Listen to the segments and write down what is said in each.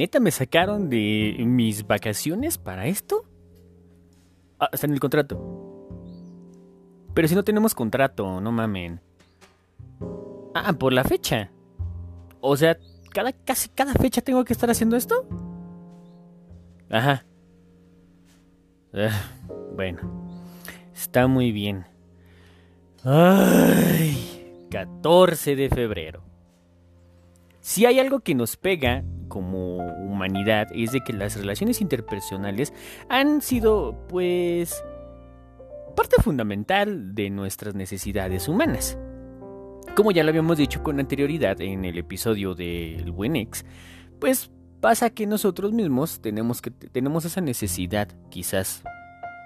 ¿Neta me sacaron de mis vacaciones para esto? Ah, está en el contrato. Pero si no tenemos contrato, no mamen. Ah, por la fecha. O sea, cada, casi cada fecha tengo que estar haciendo esto. Ajá. Ah, bueno, está muy bien. Ay, 14 de febrero. Si hay algo que nos pega como humanidad es de que las relaciones interpersonales han sido, pues, parte fundamental de nuestras necesidades humanas. Como ya lo habíamos dicho con anterioridad en el episodio del buen ex, pues pasa que nosotros mismos tenemos, que, tenemos esa necesidad, quizás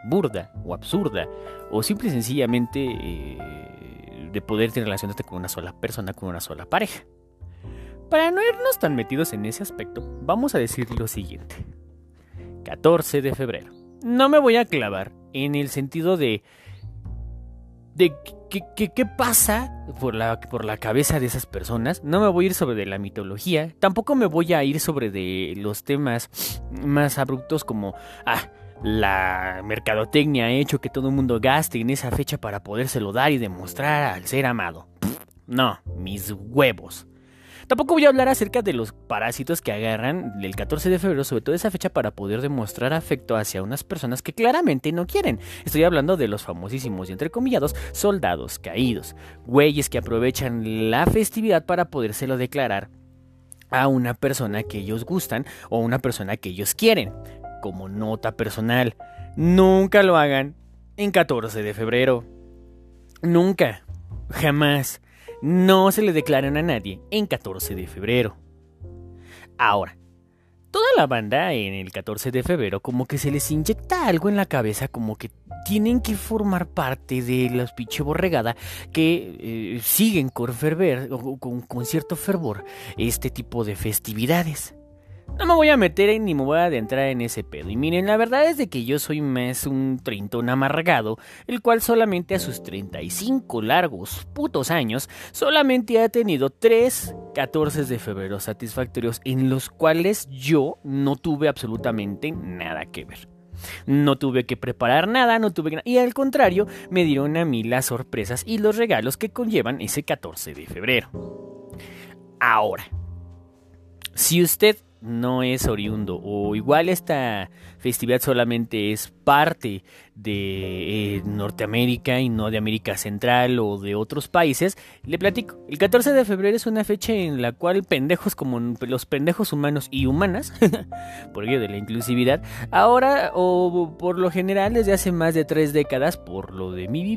burda o absurda, o simple y sencillamente eh, de poder relacionarte con una sola persona, con una sola pareja. Para no irnos tan metidos en ese aspecto, vamos a decir lo siguiente. 14 de febrero. No me voy a clavar en el sentido de de qué, pasa por la, por la cabeza de esas personas. No me voy a ir sobre de la mitología. Tampoco me voy a ir sobre de los temas más abruptos como, ah, la mercadotecnia ha hecho que todo el mundo gaste en esa fecha para podérselo dar y demostrar al ser amado. No, mis huevos. Tampoco voy a hablar acerca de los parásitos que agarran el 14 de febrero, sobre todo esa fecha, para poder demostrar afecto hacia unas personas que claramente no quieren. Estoy hablando de los famosísimos y entrecomillados soldados caídos, güeyes que aprovechan la festividad para podérselo declarar a una persona que ellos gustan o una persona que ellos quieren. Como nota personal, nunca lo hagan en 14 de febrero. Nunca. Jamás no se le declaran a nadie en 14 de febrero. Ahora, toda la banda en el 14 de febrero como que se les inyecta algo en la cabeza, como que tienen que formar parte de la pinche borregada que eh, siguen con, ferver, con, con cierto fervor este tipo de festividades. No me voy a meter ni me voy a adentrar en ese pedo. Y miren, la verdad es de que yo soy más un trintón amargado, el cual solamente a sus 35 largos putos años, solamente ha tenido 3 14 de febrero satisfactorios en los cuales yo no tuve absolutamente nada que ver. No tuve que preparar nada, no tuve que... Y al contrario, me dieron a mí las sorpresas y los regalos que conllevan ese 14 de febrero. Ahora, si usted no es oriundo o igual esta festividad solamente es parte de eh, Norteamérica y no de América Central o de otros países, le platico. El 14 de febrero es una fecha en la cual pendejos como los pendejos humanos y humanas, por ello de la inclusividad, ahora o por lo general desde hace más de tres décadas, por lo de mi,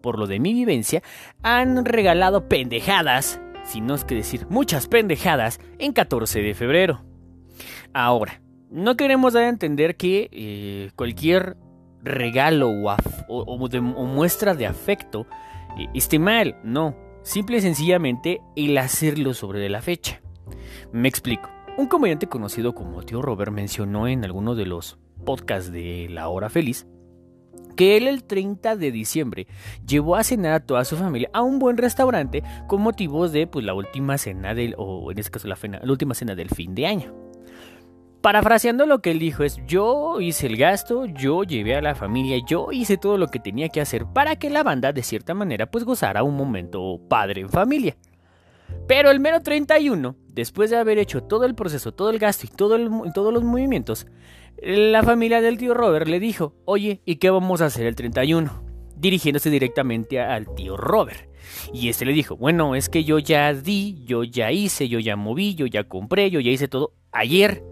por lo de mi vivencia, han regalado pendejadas, si no es que decir muchas pendejadas, en 14 de febrero. Ahora, no queremos dar a entender que eh, cualquier regalo o, muestra de afecto eh, esté mal, no. Simple y sencillamente el hacerlo sobre la fecha. Me explico. Un comediante conocido como Tío Robert mencionó en alguno de los podcasts de La Hora Feliz que él el 30 de diciembre llevó a cenar a toda su familia a un buen restaurante con motivos de pues la última cena del o en este caso la, la última cena del fin de año. Parafraseando lo que él dijo es, yo hice el gasto, yo llevé a la familia, yo hice todo lo que tenía que hacer para que la banda de cierta manera pues gozara un momento padre en familia. Pero el mero 31, después de haber hecho todo el proceso, todo el gasto y todo todos los movimientos, la familia del tío Robert le dijo, oye, ¿y qué vamos a hacer el 31? Dirigiéndose directamente al tío Robert. Y este le dijo, bueno, es que yo ya di, yo ya hice, yo ya moví, yo ya compré, yo ya hice todo ayer.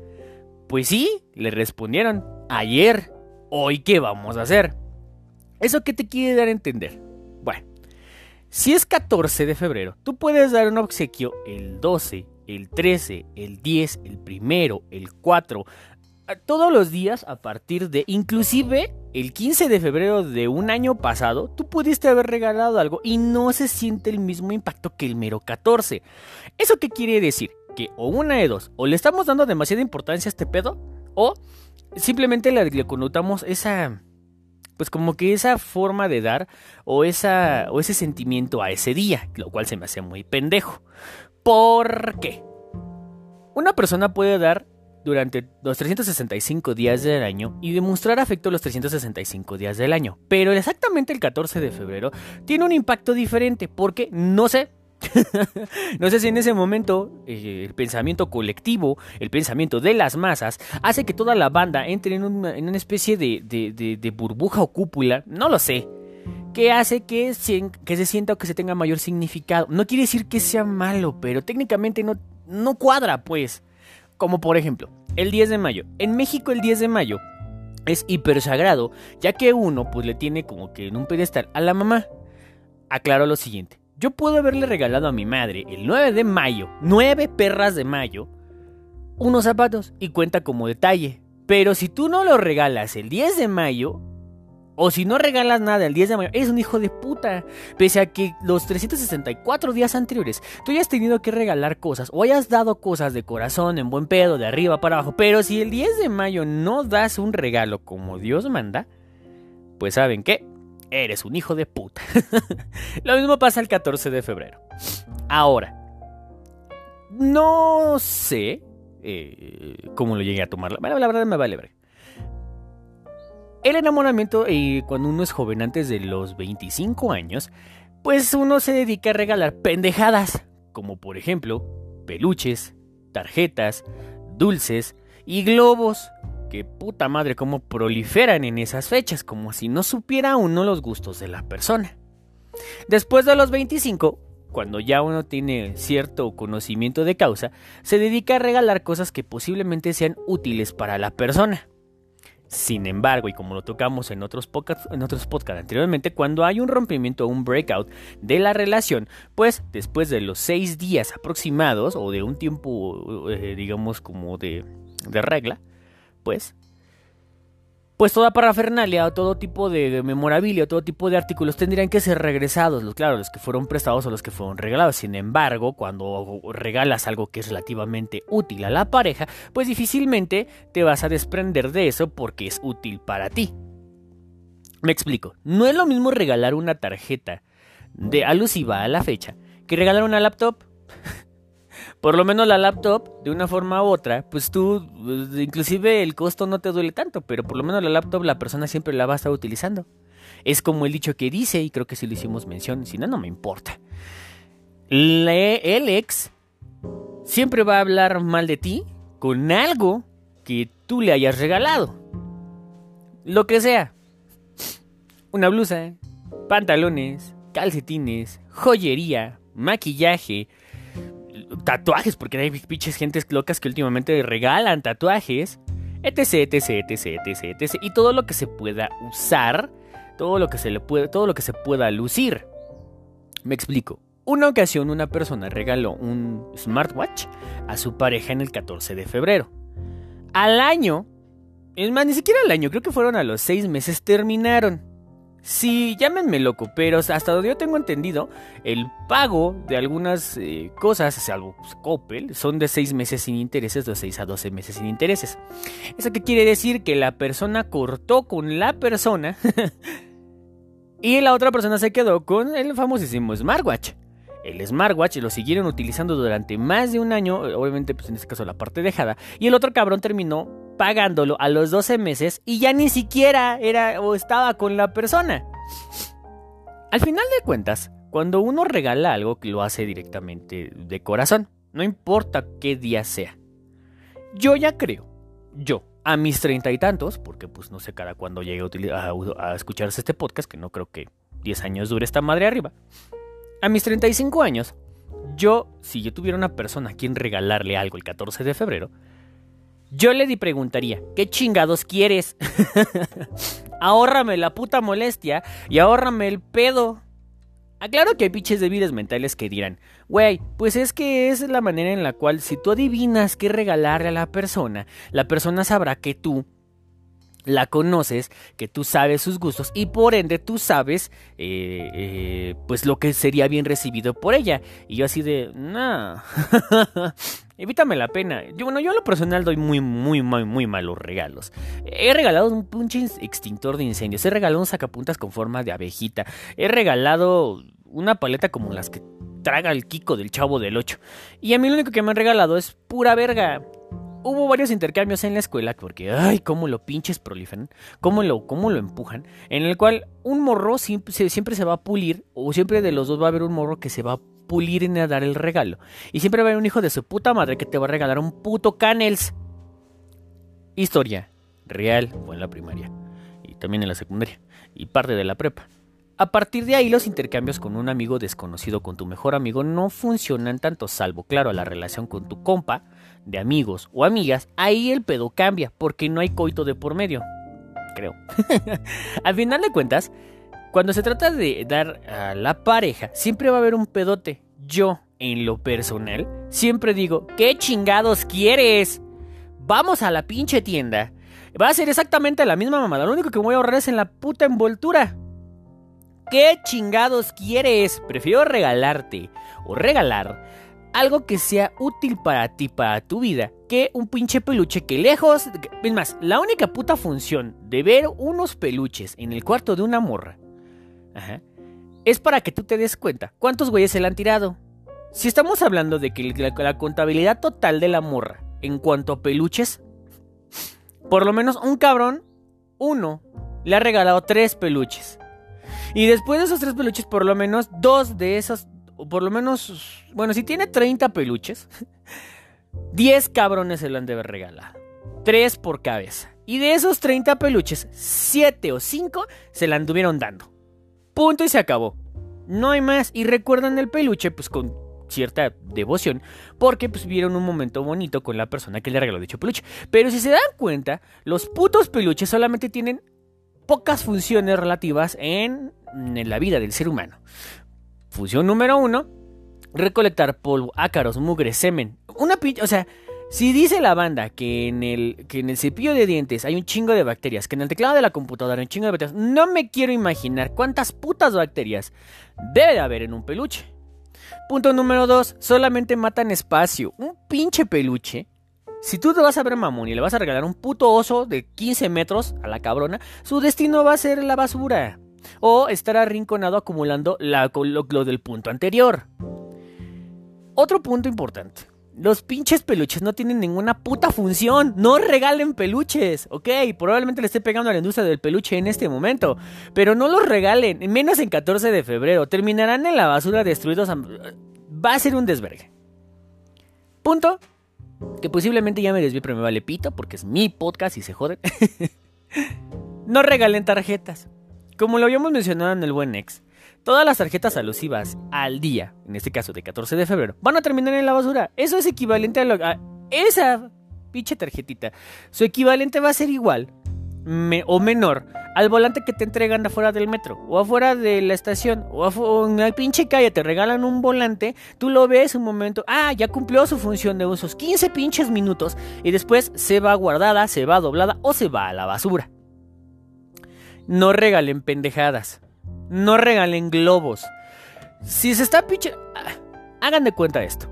Pues sí, le respondieron, ayer, hoy qué vamos a hacer. ¿Eso qué te quiere dar a entender? Bueno, si es 14 de febrero, tú puedes dar un obsequio el 12, el 13, el 10, el primero, el 4, todos los días a partir de, inclusive el 15 de febrero de un año pasado, tú pudiste haber regalado algo y no se siente el mismo impacto que el mero 14. ¿Eso qué quiere decir? Que o una de dos, o le estamos dando demasiada importancia a este pedo, o simplemente le, connotamos esa, pues como que esa forma de dar, o, esa, o ese sentimiento a ese día, lo cual se me hace muy pendejo. ¿Por qué? Una persona puede dar durante los 365 días del año y demostrar afecto los 365 días del año. Pero exactamente el 14 de febrero tiene un impacto diferente porque no sé. no sé si en ese momento eh, el pensamiento colectivo, el pensamiento de las masas, hace que toda la banda entre en una, especie de, burbuja o cúpula, no lo sé, que hace que se, sienta o que se tenga mayor significado. No quiere decir que sea malo, pero técnicamente no, no cuadra, pues. Como por ejemplo, el 10 de mayo. En México el 10 de mayo es hiper sagrado, ya que uno pues le tiene como que en un pedestal a la mamá. Aclaro lo siguiente. Yo puedo haberle regalado a mi madre el 9 de mayo, 9 perras de mayo, unos zapatos y cuenta como detalle. Pero si tú no lo regalas el 10 de mayo, o si no regalas nada el 10 de mayo, eres un hijo de puta. Pese a que los 364 días anteriores tú hayas tenido que regalar cosas o hayas dado cosas de corazón, en buen pedo, de arriba para abajo. Pero si el 10 de mayo no das un regalo como Dios manda, pues saben qué, eres un hijo de puta. Lo mismo pasa el 14 de febrero. Ahora, no sé eh, cómo lo llegué a tomar. La verdad me vale ver. El enamoramiento, y cuando uno es joven antes de los 25 años, pues uno se dedica a regalar pendejadas, como por ejemplo peluches, tarjetas, dulces y globos. Que puta madre, cómo proliferan en esas fechas, como si no supiera uno los gustos de la persona. Después de los 25, cuando ya uno tiene cierto conocimiento de causa, se dedica a regalar cosas que posiblemente sean útiles para la persona. Sin embargo, y como lo tocamos en otros podcasts, en otros podcasts anteriormente, cuando hay un rompimiento o un breakout de la relación, pues después de los seis días aproximados o de un tiempo, eh, digamos, como de regla, pues pues toda parafernalia todo tipo de memorabilia todo tipo de artículos tendrían que ser regresados, los, claro, los que fueron prestados o los que fueron regalados. Sin embargo, cuando regalas algo que es relativamente útil a la pareja, pues difícilmente te vas a desprender de eso porque es útil para ti. Me explico, no es lo mismo regalar una tarjeta de alusiva a la fecha que regalar una laptop por lo menos la laptop, de una forma u otra, pues tú, inclusive el costo no te duele tanto, pero por lo menos la laptop la persona siempre la va a estar utilizando. Es como el dicho que dice, y creo que si lo hicimos mención, si no, no me importa. el ex siempre va a hablar mal de ti con algo que tú le hayas regalado. Lo que sea. Una blusa, pantalones, calcetines, joyería, maquillaje, tatuajes, porque hay pinches gentes locas que últimamente regalan tatuajes, etc, etc, etc, etc, etc, y todo lo que se pueda usar, todo lo que se le puede, todo lo que se pueda lucir. Me explico. Una ocasión una persona regaló un smartwatch a su pareja en el 14 de febrero. Al año, es más, ni siquiera al año, creo que fueron a los seis meses, terminaron. Sí, llámenme loco, pero hasta donde yo tengo entendido, el pago de algunas eh, cosas, salvo pues, Coppel, son de 6 meses sin intereses, de 6 a 12 meses sin intereses. ¿Eso qué quiere decir? Que la persona cortó con la persona y la otra persona se quedó con el famosísimo smartwatch. El smartwatch lo siguieron utilizando durante más de un año, obviamente pues en este caso la parte dejada, y el otro cabrón terminó pagándolo a los 12 meses y ya ni siquiera era o estaba con la persona. Al final de cuentas, cuando uno regala algo, lo hace directamente de corazón, no importa qué día sea. Yo ya creo, yo, a mis treinta y tantos, porque pues no sé cada cuándo llegue a, a, escucharse este podcast, que no creo que 10 años dure esta madre arriba. A mis 35 años, yo, si yo tuviera una persona a quien regalarle algo el 14 de febrero, yo le preguntaría, ¿qué chingados quieres? ahórrame la puta molestia y ahórrame el pedo. Aclaro que hay pinches débiles mentales que dirán, güey, pues es que es la manera en la cual si tú adivinas qué regalarle a la persona, la persona sabrá que tú la conoces, que tú sabes sus gustos y por ende tú sabes eh, eh, pues lo que sería bien recibido por ella. Y yo así de, no, evítame la pena. Yo, bueno, yo a lo personal doy muy, muy, muy, muy malos regalos. He regalado un punch extintor de incendios, he regalado un sacapuntas con forma de abejita, he regalado una paleta como las que traga el Kiko del Chavo del 8. Y a mí lo único que me han regalado es pura verga hubo varios intercambios en la escuela porque, ay, cómo lo pinches proliferan, cómo lo, cómo lo empujan, en el cual un morro siempre, se va a pulir, o siempre de los dos va a haber un morro que se va a pulir en dar el regalo. Y siempre va a haber un hijo de su puta madre que te va a regalar un puto canels. Historia real fue en la primaria y también en la secundaria y parte de la prepa. A partir de ahí los intercambios con un amigo desconocido con tu mejor amigo no funcionan tanto, salvo claro la relación con tu compa, de amigos o amigas, ahí el pedo cambia porque no hay coito de por medio. Creo. Al final de cuentas, cuando se trata de dar a la pareja, siempre va a haber un pedote. Yo, en lo personal, siempre digo, ¿qué chingados quieres? Vamos a la pinche tienda. Va a ser exactamente la misma mamada. Lo único que voy a ahorrar es en la puta envoltura. ¿Qué chingados quieres? Prefiero regalarte o regalar algo que sea útil para ti, para tu vida, que un pinche peluche que lejos... Es más, la única puta función de ver unos peluches en el cuarto de una morra es para que tú te des cuenta cuántos güeyes se le han tirado. Si estamos hablando de que la, contabilidad total de la morra en cuanto a peluches, por lo menos un cabrón, uno, le ha regalado tres peluches. Y después de esos tres peluches, por lo menos dos de esos, o por lo menos, bueno, si tiene 30 peluches, 10 cabrones se lo han de haber regalado. Tres por cabeza. Y de esos 30 peluches, 7 o 5 se la anduvieron dando. Punto y se acabó. No hay más. Y recuerdan el peluche, pues con cierta devoción, porque pues vieron un momento bonito con la persona que le regaló dicho peluche. Pero si se dan cuenta, los putos peluches solamente tienen pocas funciones relativas en la vida del ser humano. Función número uno, recolectar polvo, ácaros, mugre, semen. Una pinche, o sea, si dice la banda que en, el, que en el cepillo de dientes hay un chingo de bacterias, que en el teclado de la computadora hay un chingo de bacterias, no me quiero imaginar cuántas putas bacterias debe de haber en un peluche. Punto número 2. Solamente matan espacio. Un pinche peluche. Si tú te vas a ver mamón y le vas a regalar un puto oso de 15 metros a la cabrona, su destino va a ser la basura. O estar arrinconado acumulando la, lo del punto anterior. Otro punto importante. Los pinches peluches no tienen ninguna puta función. No regalen peluches. Ok, probablemente le esté pegando a la industria del peluche en este momento. Pero no los regalen. Menos en 14 de febrero. Terminarán en la basura destruidos. Va a ser un desvergue. Punto. Que posiblemente ya me desvíe, pero me vale pito. Porque es mi podcast y se joden. no regalen tarjetas. Como lo habíamos mencionado en el buen ex. Todas las tarjetas alusivas al día, en este caso de 14 de febrero, van a terminar en la basura. Eso es equivalente a, lo, esa pinche tarjetita. Su equivalente va a ser igual o menor al volante que te entregan afuera del metro o afuera de la estación o, en la pinche calle te regalan un volante, tú lo ves un momento, ah, ya cumplió su función de usos 15 pinches minutos y después se va guardada, se va doblada o se va a la basura. No regalen pendejadas. No regalen globos. Si se está pinche... Ah, hagan de cuenta esto.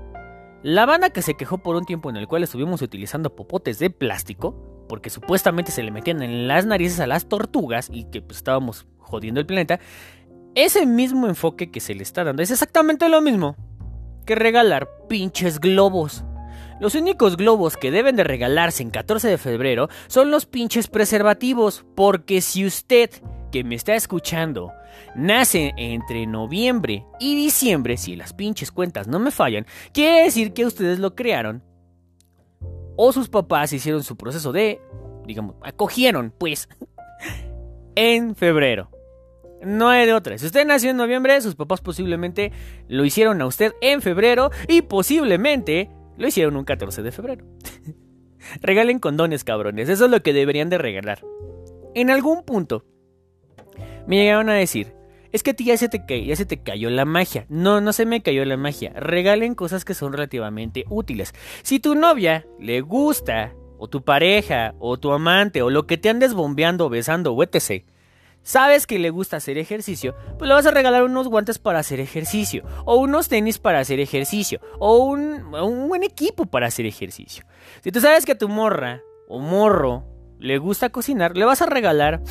La banda que se quejó por un tiempo en el cual estuvimos utilizando popotes de plástico, porque supuestamente se le metían en las narices a las tortugas y que pues, estábamos jodiendo el planeta, ese mismo enfoque que se le está dando es exactamente lo mismo que regalar pinches globos. Los únicos globos que deben de regalarse en 14 de febrero son los pinches preservativos, porque si usted que me está escuchando nace entre noviembre y diciembre, si las pinches cuentas no me fallan, quiere decir que ustedes lo crearon o sus papás hicieron su proceso de, digamos, acogieron, pues, en febrero. No hay de otra. Si usted nació en noviembre, sus papás posiblemente lo hicieron a usted en febrero y posiblemente lo hicieron un 14 de febrero. Regalen condones, cabrones. Eso es lo que deberían de regalar. En algún punto, me llegaron a decir, es que a ti ya se, te ya se te cayó la magia. No, no se me cayó la magia. Regalen cosas que son relativamente útiles. Si tu novia le gusta, o tu pareja, o tu amante, o lo que te andes bombeando, besando, o etc., sabes que le gusta hacer ejercicio, pues le vas a regalar unos guantes para hacer ejercicio, o unos tenis para hacer ejercicio, o un, un buen equipo para hacer ejercicio. Si tú sabes que a tu morra o morro le gusta cocinar, le vas a regalar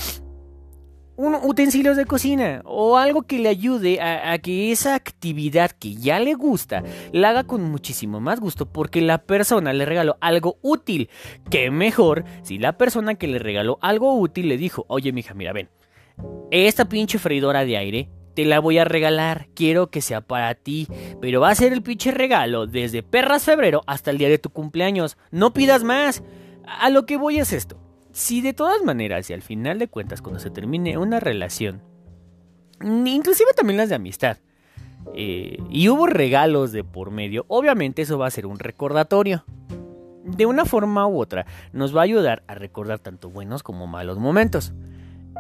un utensilios de cocina o algo que le ayude a, que esa actividad que ya le gusta la haga con muchísimo más gusto porque la persona le regaló algo útil. Que mejor si la persona que le regaló algo útil le dijo, oye mija, mira, ven, esta pinche freidora de aire te la voy a regalar, quiero que sea para ti, pero va a ser el pinche regalo desde perras febrero hasta el día de tu cumpleaños, no pidas más. A lo que voy es esto si de todas maneras y al final de cuentas cuando se termine una relación, inclusive también las de amistad, eh, y hubo regalos de por medio, obviamente eso va a ser un recordatorio. De una forma u otra, nos va a ayudar a recordar tanto buenos como malos momentos.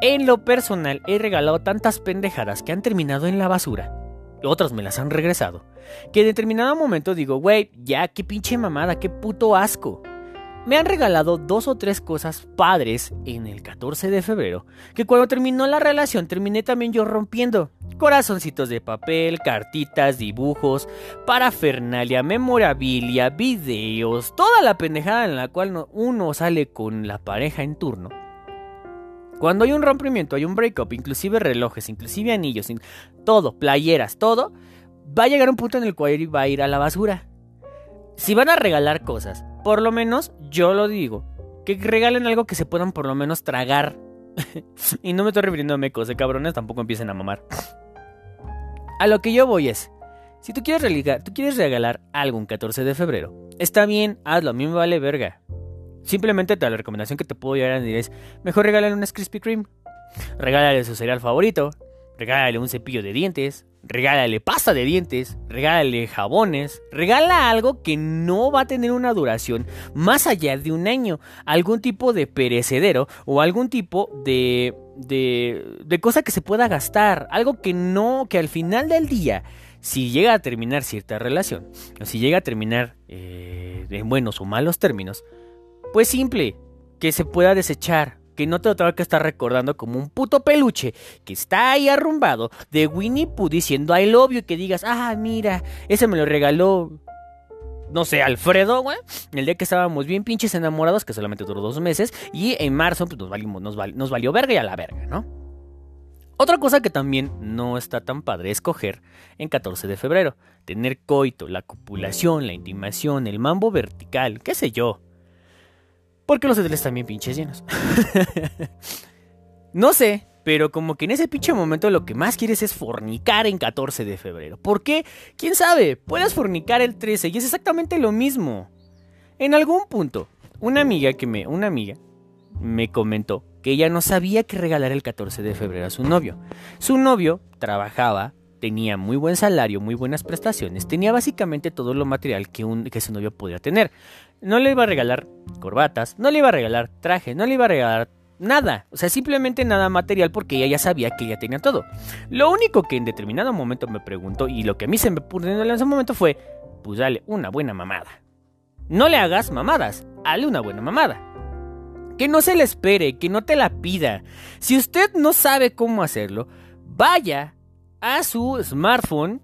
En lo personal, he regalado tantas pendejadas que han terminado en la basura. Otras me las han regresado. Que en determinado momento digo, güey, ya, qué pinche mamada, qué puto asco. Me han regalado dos o tres cosas padres en el 14 de febrero, que cuando terminó la relación terminé también yo rompiendo. Corazoncitos de papel, cartitas, dibujos, parafernalia, memorabilia, videos, toda la pendejada en la cual uno sale con la pareja en turno. Cuando hay un rompimiento, hay un breakup, inclusive relojes, inclusive anillos, todo, playeras, todo, va a llegar un punto en el cual va a ir a la basura. Si van a regalar cosas, por lo menos, yo lo digo, que regalen algo que se puedan por lo menos tragar. y no me estoy refiriendo a mecos de cabrones, tampoco empiecen a mamar. A lo que yo voy es, si tú quieres, tú quieres regalar algo un 14 de febrero, está bien, hazlo, a mí me vale verga. Simplemente la recomendación que te puedo dar es, mejor regálale unas Krispy Kreme. Regálale su cereal favorito, regálale un cepillo de dientes, regálale pasta de dientes, regálale jabones, regala algo que no va a tener una duración más allá de un año, algún tipo de perecedero o algún tipo de, de, de cosa que se pueda gastar, algo que no, que al final del día, si llega a terminar cierta relación, o si llega a terminar eh, en buenos o malos términos, pues simple, que se pueda desechar, que no te lo tengo que estar recordando como un puto peluche que está ahí arrumbado de Winnie Pooh diciendo I love you y que digas, ah, mira, ese me lo regaló, no sé, Alfredo, güey, el día que estábamos bien pinches enamorados, que solamente duró dos meses, y en marzo pues, nos valió verga y a la verga, ¿no? Otra cosa que también no está tan padre es coger en 14 de febrero. Tener coito, la copulación, la intimación, el mambo vertical, qué sé yo. Porque los hoteles también pinches llenos. no sé, pero como que en ese pinche momento lo que más quieres es fornicar en 14 de febrero. ¿Por qué? ¿Quién sabe? Puedes fornicar el 13 y es exactamente lo mismo. En algún punto, una amiga que me, una amiga me comentó que ella no sabía qué regalar el 14 de febrero a su novio. Su novio trabajaba, tenía muy buen salario, muy buenas prestaciones, tenía básicamente todo lo material que, un, que su novio podía tener. No le iba a regalar corbatas, no le iba a regalar trajes, no le iba a regalar nada. O sea, simplemente nada material porque ella ya sabía que ella tenía todo. Lo único que en determinado momento me preguntó y lo que a mí se me puso en ese momento fue, pues dale una buena mamada. No le hagas mamadas, dale una buena mamada. Que no se le espere, que no te la pida. Si usted no sabe cómo hacerlo, vaya a su smartphone,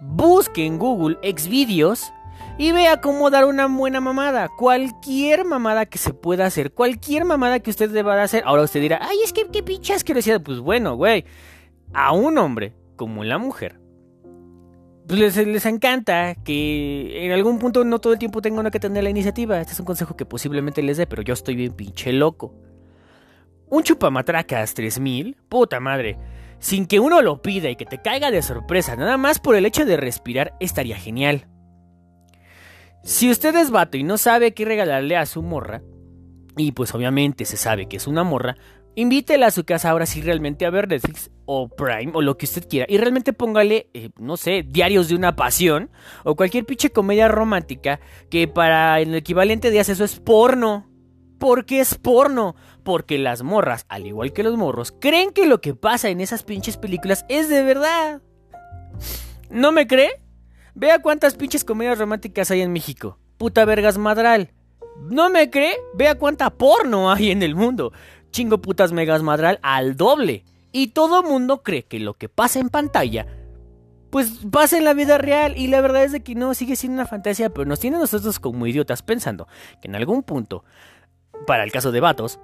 busque en Google Xvideos y vea cómo dar una buena mamada. Cualquier mamada que se pueda hacer, cualquier mamada que usted deba hacer. Ahora usted dirá, ay, es que qué pinches decir. Pues bueno, güey, a un hombre como la mujer, pues les, les, encanta que en algún punto no todo el tiempo tenga que tener la iniciativa. Este es un consejo que posiblemente les dé, pero yo estoy bien pinche loco. Un chupamatracas 3000, puta madre. Sin que uno lo pida y que te caiga de sorpresa, nada más por el hecho de respirar, estaría genial. Si usted es vato y no sabe qué regalarle a su morra, y pues obviamente se sabe que es una morra, invítela a su casa ahora sí realmente a ver Netflix o Prime o lo que usted quiera. Y realmente póngale, eh, no sé, Diarios de una Pasión o cualquier pinche comedia romántica que para el equivalente de eso es porno. ¿Por qué es porno? Porque las morras, al igual que los morros, creen que lo que pasa en esas pinches películas es de verdad. ¿No me cree? Vea cuántas pinches comedias románticas hay en México. Puta vergas madral. ¿No me cree? Vea cuánta porno hay en el mundo. Chingo putas megas madral al doble. Y todo mundo cree que lo que pasa en pantalla, pues pasa en la vida real. Y la verdad es de que no, sigue siendo una fantasía, pero nos tiene nosotros como idiotas pensando que en algún punto, para el caso de vatos,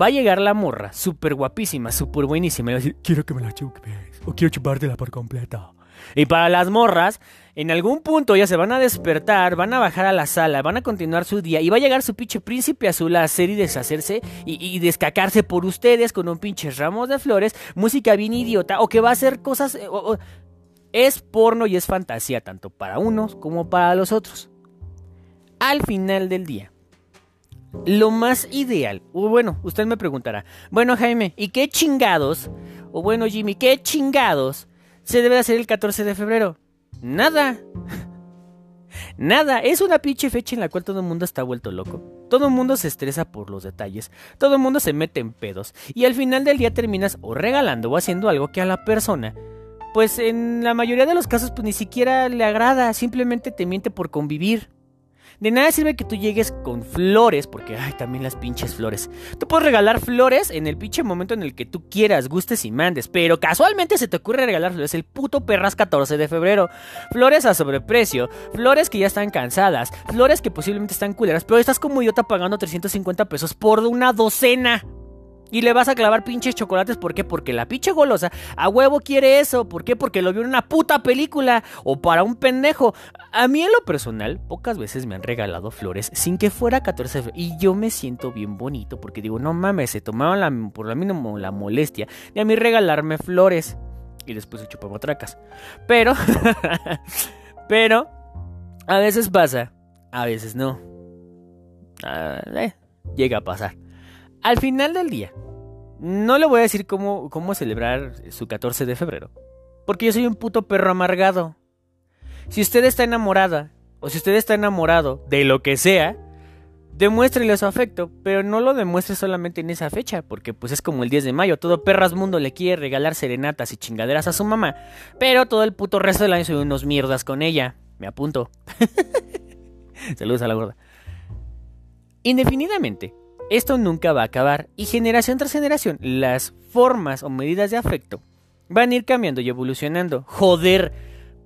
va a llegar la morra, súper guapísima, súper buenísima, y va a decir, quiero que me la chupes, o quiero chupártela por completo. Y para las morras, en algún punto ya se van a despertar, van a bajar a la sala, van a continuar su día y va a llegar su pinche príncipe azul a hacer y deshacerse y, descacarse por ustedes con un pinche ramo de flores, música bien idiota o que va a hacer cosas... Eh, es porno y es fantasía tanto para unos como para los otros. Al final del día, lo más ideal, o bueno, usted me preguntará, bueno Jaime, ¿y qué chingados? O bueno Jimmy, ¿qué chingados se debe hacer el 14 de febrero? Nada. Nada, es una pinche fecha en la cual todo el mundo está vuelto loco. Todo el mundo se estresa por los detalles, todo el mundo se mete en pedos y al final del día terminas o regalando o haciendo algo que a la persona, pues en la mayoría de los casos pues ni siquiera le agrada, simplemente te miente por convivir. De nada sirve que tú llegues con flores, porque ay, también las pinches flores. Tú puedes regalar flores en el pinche momento en el que tú quieras, gustes y mandes, pero casualmente se te ocurre regalar flores el puto perras 14 de febrero. Flores a sobreprecio, flores que ya están cansadas, flores que posiblemente están culeras, pero estás como idiota pagando 350 pesos por una docena. Y le vas a clavar pinches chocolates, ¿por qué? Porque la pinche golosa a huevo quiere eso. ¿Por qué? Porque lo vio en una puta película o para un pendejo. A mí en lo personal, pocas veces me han regalado flores sin que fuera 14 de febrero. Y yo me siento bien bonito porque digo, no mames, se tomaban la, por la mínimo la molestia de a mí regalarme flores. Y después se chupan matracas. Pero, pero, a veces pasa, a veces no. Ah, eh, llega a pasar. Al final del día, no le voy a decir cómo, cómo celebrar su 14 de febrero. Porque yo soy un puto perro amargado. Si usted está enamorada, o si usted está enamorado de lo que sea, demuéstrele su afecto, pero no lo demuestre solamente en esa fecha, porque pues es como el 10 de mayo, todo perras mundo le quiere regalar serenatas y chingaderas a su mamá, pero todo el puto resto del año soy unos mierdas con ella. Me apunto. Saludos a la gorda. Indefinidamente, esto nunca va a acabar y generación tras generación las formas o medidas de afecto van a ir cambiando y evolucionando. Joder,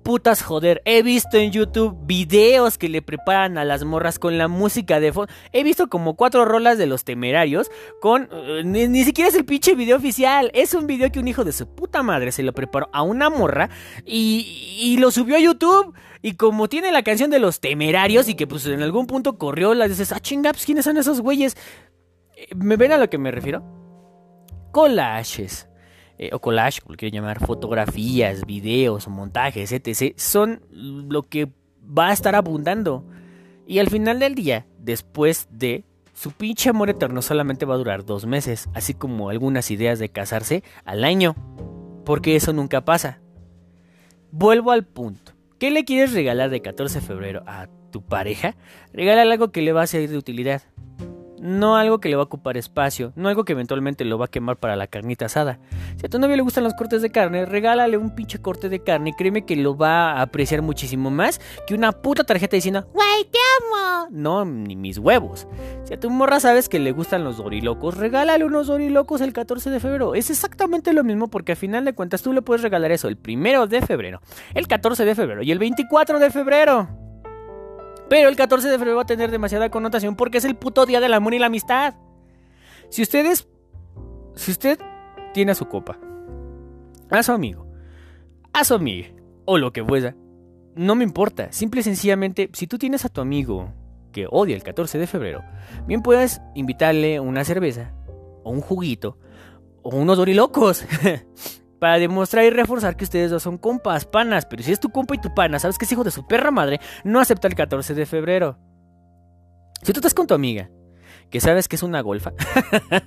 putas joder. He visto en YouTube videos que le preparan a las morras con la música de fondo. He visto como cuatro rolas de los temerarios con... Eh, ni, siquiera es el pinche video oficial. Es un video que un hijo de su puta madre se lo preparó a una morra y, y lo subió a YouTube. Y como tiene la canción de los temerarios y que pues en algún punto corrió, la dices, ah chinga, pues quiénes son esos güeyes. ¿Me ven a lo que me refiero? Collages. Eh, o collage, como quiero llamar, fotografías, videos, montajes, etc. Son lo que va a estar abundando. Y al final del día, después de su pinche amor eterno solamente va a durar dos meses, así como algunas ideas de casarse al año. Porque eso nunca pasa. Vuelvo al punto. ¿Qué le quieres regalar de 14 de febrero a tu pareja? Regala algo que le va a ser de utilidad no algo que le va a ocupar espacio, no algo que eventualmente lo va a quemar para la carnita asada. Si a tu novio le gustan los cortes de carne, regálale un pinche corte de carne y créeme que lo va a apreciar muchísimo más que una puta tarjeta diciendo, ¡Güey, te amo! No, ni mis huevos. Si a tu morra sabes que le gustan los dorilocos, regálale unos dorilocos el 14 de febrero. Es exactamente lo mismo porque al final de cuentas tú le puedes regalar eso el primero de febrero, el 14 de febrero y el 24 de febrero. Pero el 14 de febrero va a tener demasiada connotación porque es el puto día del amor y la amistad. Si ustedes. Si usted tiene a su copa, a su amigo, a su amiga, o lo que fuera, no me importa. Simple y sencillamente, si tú tienes a tu amigo que odia el 14 de febrero, bien puedes invitarle una cerveza, o un juguito, o unos dorilocos. para demostrar y reforzar que ustedes dos son compas, panas. Pero si es tu compa y tu pana, sabes que es hijo de su perra madre, no acepta el 14 de febrero. Si tú estás con tu amiga, que sabes que es una golfa,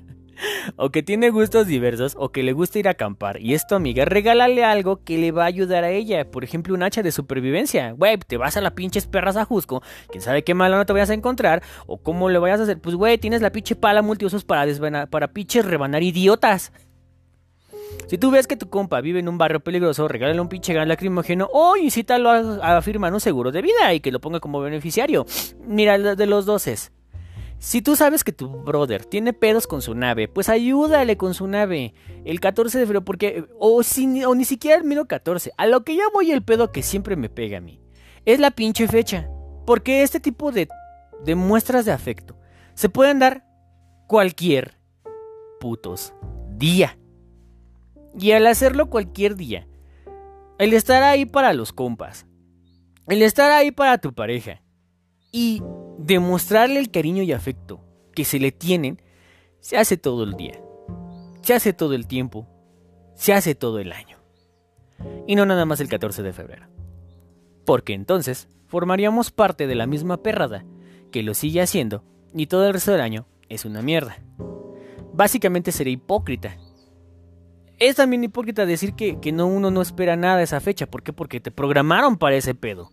o que tiene gustos diversos, o que le gusta ir a acampar, y es tu amiga, regálale algo que le va a ayudar a ella. Por ejemplo, un hacha de supervivencia. Güey, te vas a la pinches perras a Jusco, quién sabe qué malo no te vayas a encontrar, o cómo le vayas a hacer. Pues, güey, tienes la pinche pala multiusos para, para pinches rebanar idiotas. Si tú ves que tu compa vive en un barrio peligroso, regálale un pinche gas lacrimógeno o incítalo a, firmar un seguro de vida y que lo ponga como beneficiario. Mira, de los dos es. Si tú sabes que tu brother tiene pedos con su nave, pues ayúdale con su nave. El 14 de febrero, porque. O, o ni siquiera el mero 14. A lo que ya voy el pedo que siempre me pega a mí. Es la pinche fecha. Porque este tipo de muestras de afecto se pueden dar cualquier putos día. Y al hacerlo cualquier día, el estar ahí para los compas, el estar ahí para tu pareja y demostrarle el cariño y afecto que se le tienen, se hace todo el día, se hace todo el tiempo, se hace todo el año. Y no nada más el 14 de febrero. Porque entonces formaríamos parte de la misma perrada que lo sigue haciendo y todo el resto del año es una mierda. Básicamente sería hipócrita. Es también hipócrita decir que, no, uno no espera nada de esa fecha. ¿Por qué? Porque te programaron para ese pedo.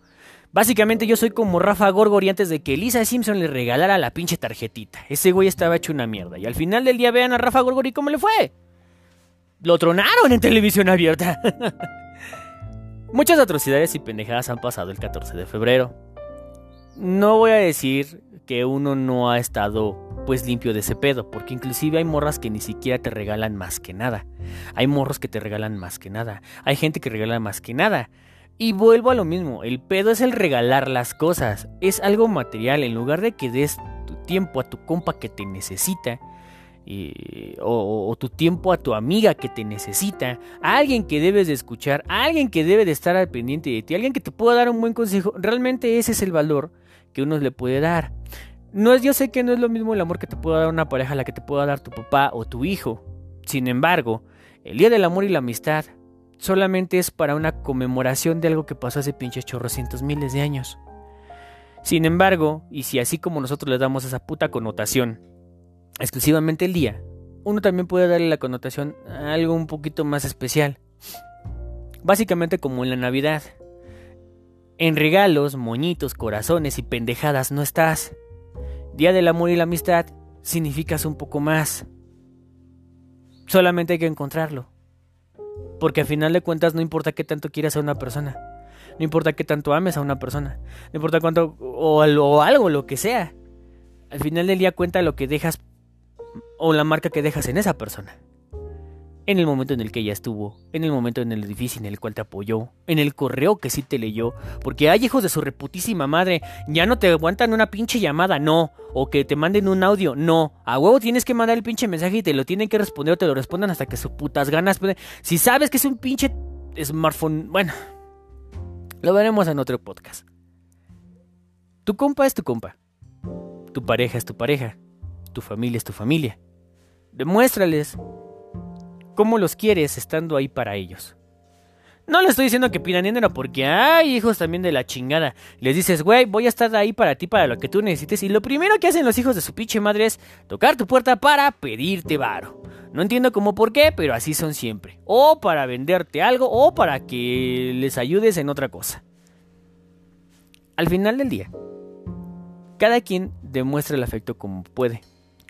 Básicamente yo soy como Rafa Gorgori antes de que Lisa Simpson le regalara la pinche tarjetita. Ese güey estaba hecho una mierda. Y al final del día vean a Rafa Gorgori cómo le fue. Lo tronaron en televisión abierta. Muchas atrocidades y pendejadas han pasado el 14 de febrero. No voy a decir que uno no ha estado pues limpio de ese pedo, porque inclusive hay morras que ni siquiera te regalan más que nada. Hay morros que te regalan más que nada. Hay gente que regala más que nada. Y vuelvo a lo mismo, el pedo es el regalar las cosas, es algo material, en lugar de que des tu tiempo a tu compa que te necesita, o, tu tiempo a tu amiga que te necesita, a alguien que debes de escuchar, a alguien que debe de estar al pendiente de ti, alguien que te pueda dar un buen consejo. Realmente ese es el valor que uno le puede dar. No es, yo sé que no es lo mismo el amor que te pueda dar una pareja a la que te pueda dar tu papá o tu hijo. Sin embargo, el Día del Amor y la Amistad solamente es para una conmemoración de algo que pasó hace pinches chorrocientos miles de años. Sin embargo, y si así como nosotros le damos esa puta connotación exclusivamente el día, uno también puede darle la connotación a algo un poquito más especial. Básicamente como en la Navidad. En regalos, moñitos, corazones y pendejadas no estás. Día del amor y la amistad significas un poco más. Solamente hay que encontrarlo. Porque al final de cuentas no importa qué tanto quieras a una persona. No importa qué tanto ames a una persona. No importa cuánto o, o algo, lo que sea. Al final del día cuenta lo que dejas o la marca que dejas en esa persona. En el momento en el que ella estuvo, en el momento en el difícil en el cual te apoyó, en el correo que sí te leyó, porque hay hijos de su reputísima madre, ya no te aguantan una pinche llamada, no, o que te manden un audio, no, a huevo tienes que mandar el pinche mensaje y te lo tienen que responder o te lo respondan hasta que sus putas ganas. Si sabes que es un pinche smartphone, bueno, lo veremos en otro podcast. Tu compa es tu compa, tu pareja es tu pareja tu familia es tu familia. Demuéstrales cómo los quieres estando ahí para ellos. No le estoy diciendo que pidan dinero porque hay hijos también de la chingada. Les dices, güey, voy a estar ahí para ti, para lo que tú necesites. Y lo primero que hacen los hijos de su pinche madre es tocar tu puerta para pedirte varo. No entiendo cómo por qué, pero así son siempre. O para venderte algo o para que les ayudes en otra cosa. Al final del día, cada quien demuestra el afecto como puede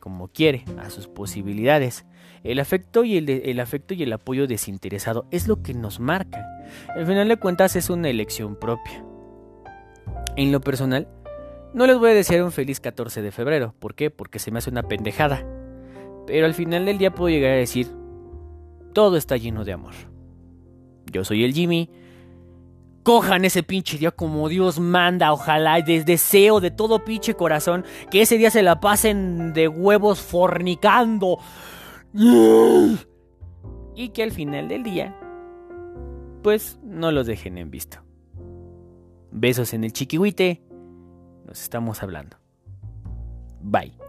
como quiere, a sus posibilidades. El afecto y el, afecto y el apoyo desinteresado es lo que nos marca. Al final de cuentas es una elección propia. En lo personal, no les voy a desear un feliz 14 de febrero. ¿Por qué? Porque se me hace una pendejada. Pero al final del día puedo llegar a decir, todo está lleno de amor. Yo soy el Jimmy cojan ese pinche día como Dios manda, ojalá, y deseo de todo pinche corazón que ese día se la pasen de huevos fornicando. Y que al final del día, pues no los dejen en visto. Besos en el chiquihuite. Nos estamos hablando. Bye.